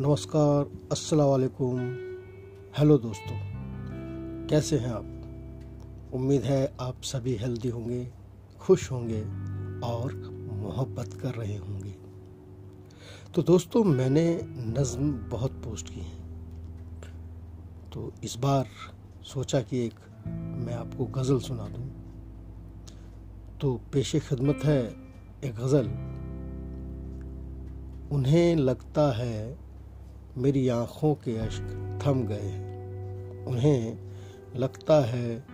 नमस्कार अस्सलाम वालेकुम हेलो दोस्तों, कैसे हैं आप? उम्मीद है आप सभी हेल्दी होंगे, खुश होंगे और मोहब्बत कर रहे होंगे। तो दोस्तों, मैंने नज़म बहुत पोस्ट की है। तो इस बार सोचा कि एक मैं आपको गज़ल सुना दूँ। तो पेशे खिदमत है एक गज़ल। उन्हें लगता है मेरी आँखों के अश्क थम गए हैं। उन्हें लगता है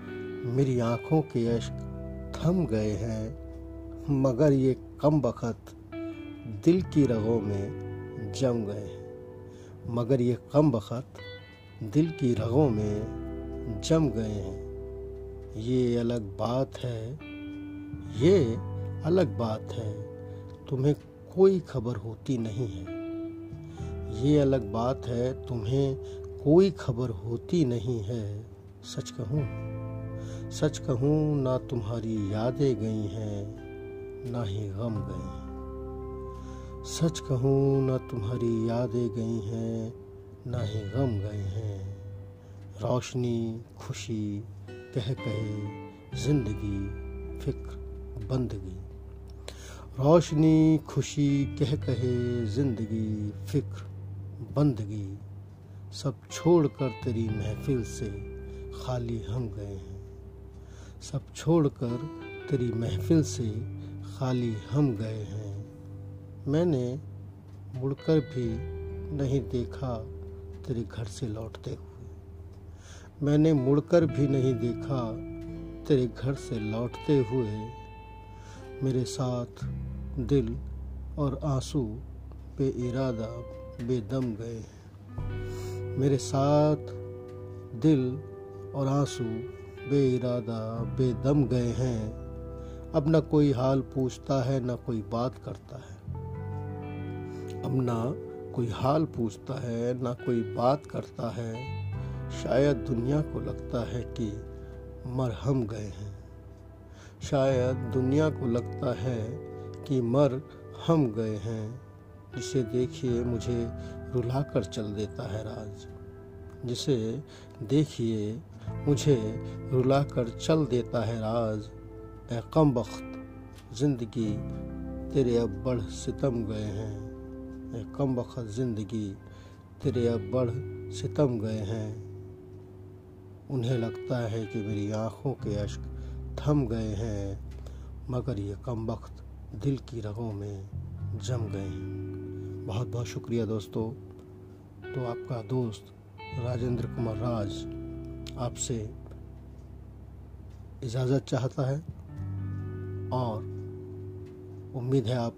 मेरी आँखों के अश्क थम गए हैं। मगर ये कम बखत दिल की रगों में जम गए हैं। मगर ये कम बखत दिल की रगों में जम गए हैं। ये अलग बात है, ये अलग बात है। तुम्हें कोई खबर होती नहीं है। ये अलग बात है, तुम्हें कोई खबर होती नहीं है। सच कहूँ सच कहूँ, ना तुम्हारी यादें गई हैं, ना ही गम गए सच कहूँ, ना तुम्हारी यादें गई हैं, ना ही गम गए हैं। रोशनी, खुशी कह कहे ज़िंदगी, फ़िक्र, बंदगी। रोशनी, खुशी कह कहे ज़िंदगी, फ़िक्र बंदगी सब छोड़कर तेरी महफिल से खाली हम गए हैं। सब छोड़कर तेरी महफिल से खाली हम गए हैं। मैंने मुड़कर भी नहीं देखा तेरे घर से लौटते हुए। मैंने मुड़कर भी नहीं देखा तेरे घर से लौटते हुए। मेरे साथ दिल और आँसू पे इरादा बेदम गए। मेरे साथ दिल और आँसू बे इरादा बेदम गए हैं। अब ना कोई हाल पूछता है, ना कोई बात करता है। अब ना कोई हाल पूछता है, ना कोई बात करता है। शायद दुनिया को लगता है कि मर हम गए हैं। शायद दुनिया को लगता है कि मर हम गए हैं। जिसे देखिए, मुझे रुला कर चल देता है राज। जिसे देखिए, मुझे रुला कर चल देता है राज। ए कम वक्त ज़िंदगी तेरे अब बढ़ सितम गए हैं। ए कम वक्त ज़िंदगी तेरे अब बढ़ सितम गए हैं। उन्हें लगता है कि मेरी आँखों के अश्क थम गए हैं, मगर ये कम वक्त दिल की रगों में जम गए हैं। बहुत बहुत शुक्रिया दोस्तों। तो आपका दोस्त राजेंद्र कुमार राज आपसे इजाज़त चाहता है और उम्मीद है आप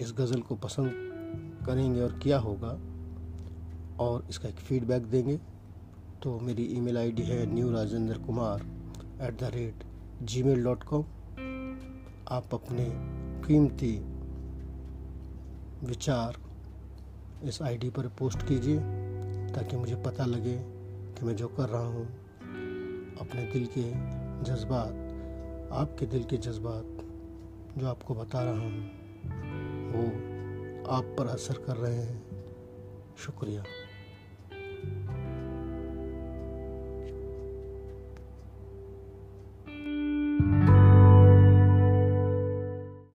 इस गज़ल को पसंद करेंगे और किया होगा और इसका एक फीडबैक देंगे। तो मेरी ईमेल आईडी है new Rajendra Kumar at the rate Gmail dot com आप अपने कीमती विचार इस आईडी पर पोस्ट कीजिए, ताकि मुझे पता लगे कि मैं जो कर रहा हूँ, अपने दिल के जज्बात, आपके दिल के जज्बात जो आपको बता रहा हूँ, वो आप पर असर कर रहे हैं। शुक्रिया।